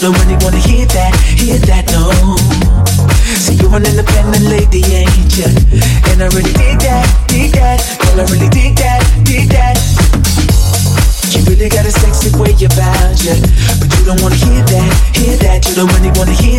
Nobody wanna hear that, hear that, no. See, you're an independent lady, ain't ya? And I really dig that, dig that. Girl, I really dig that, dig that. You really got a sexy way about ya, but you don't wanna hear that, hear that. You don't really wanna hear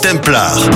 Templar.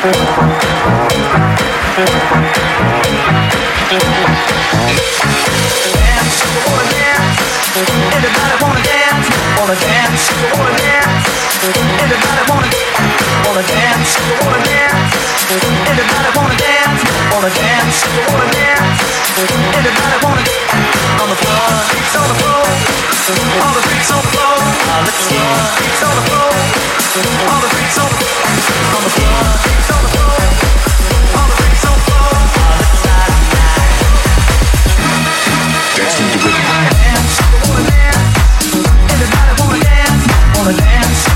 Dance, wanna dance. Everybody wanna dance wanna dance, wanna dance. Everybody wanna dance, wanna dance, wanna dance. Everybody wanna dance, wanna dance, wanna dance. Everybody wanna dance on the floor, freaks on the floor. All the freaks on the floor. Now let's go, freaks on the floor. All the freaks on the floor, on the floor, freaks on the floor. All the freaks on the floor. All the side of night. Dancing rhythm. wanna dance.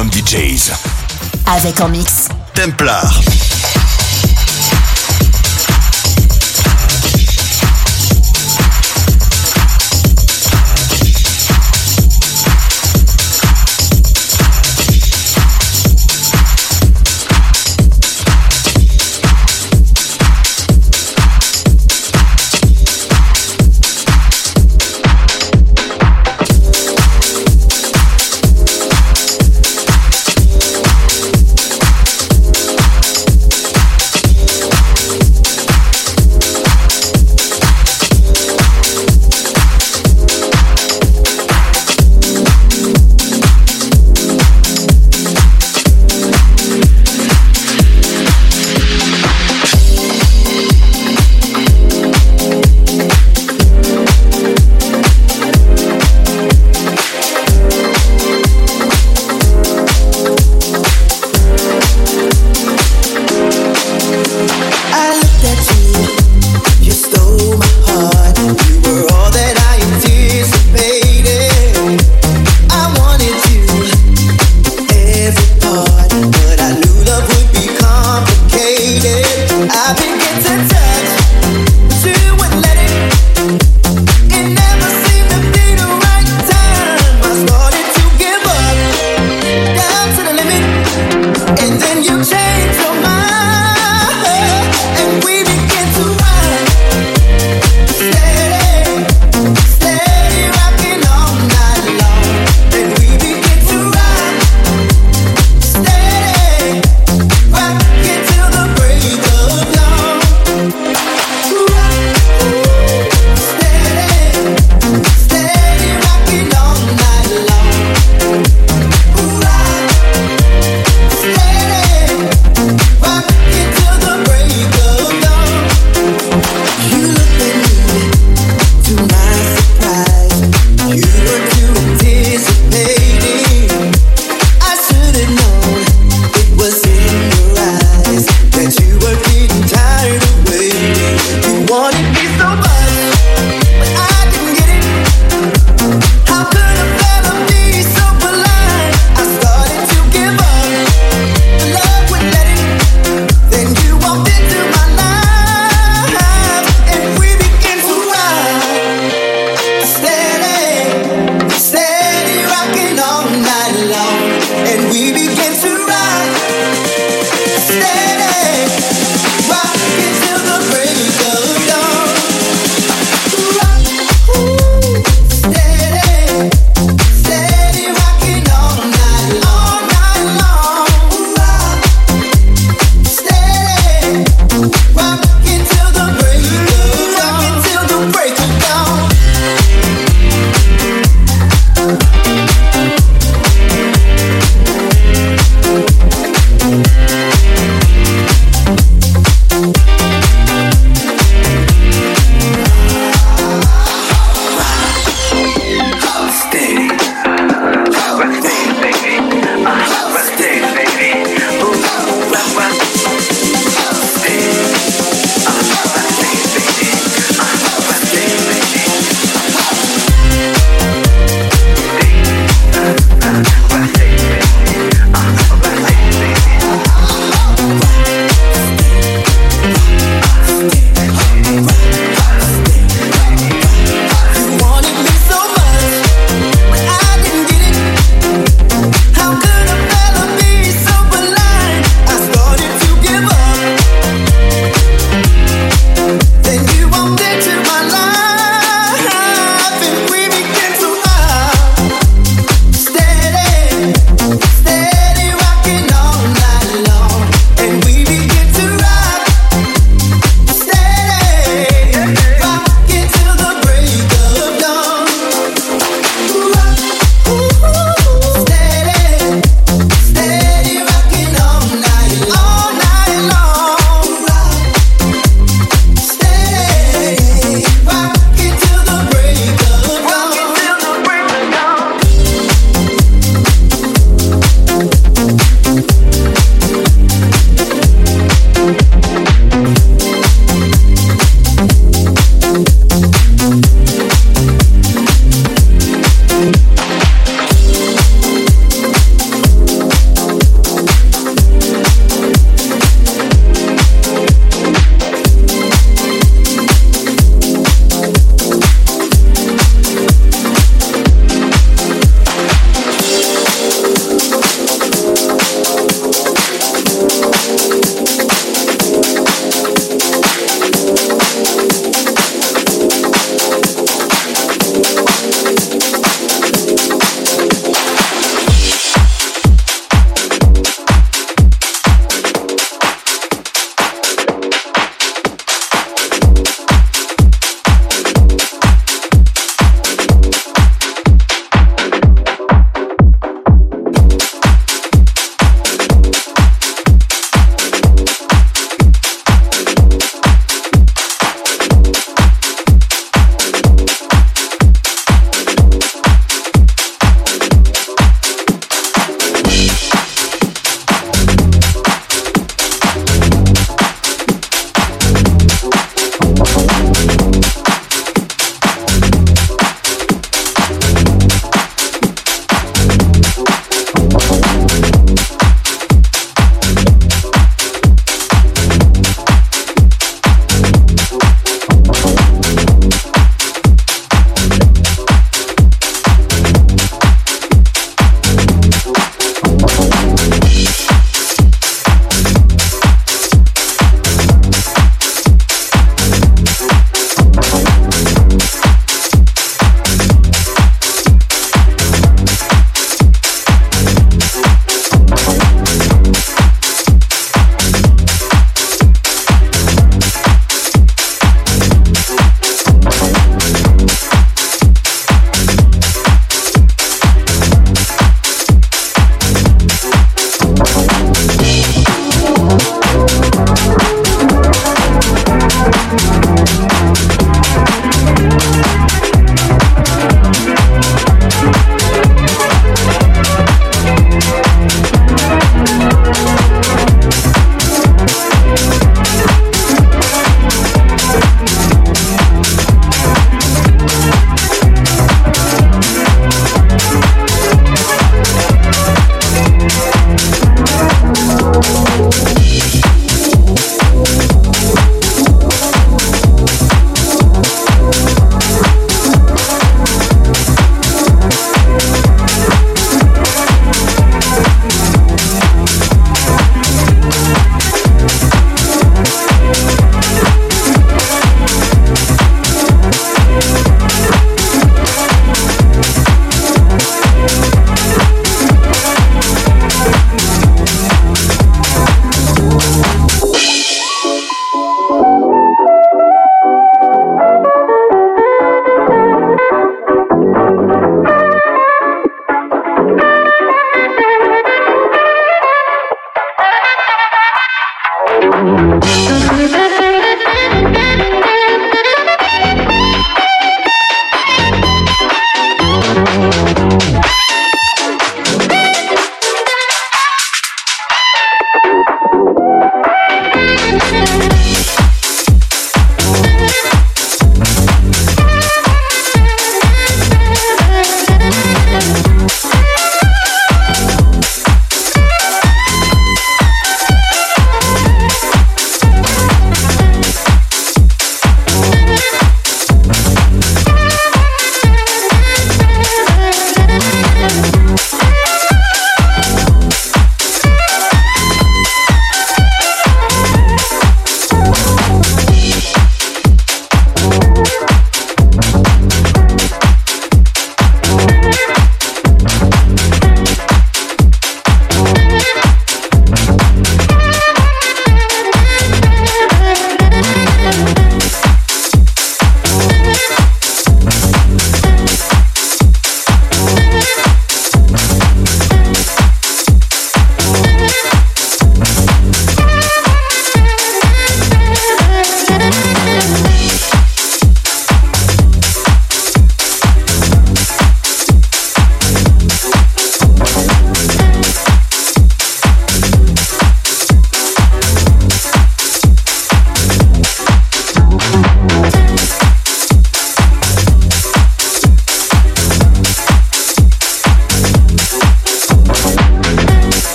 Maximum DJs. Avec en mix. Templar.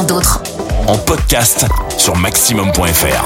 D'autres en podcast sur maximum.fr.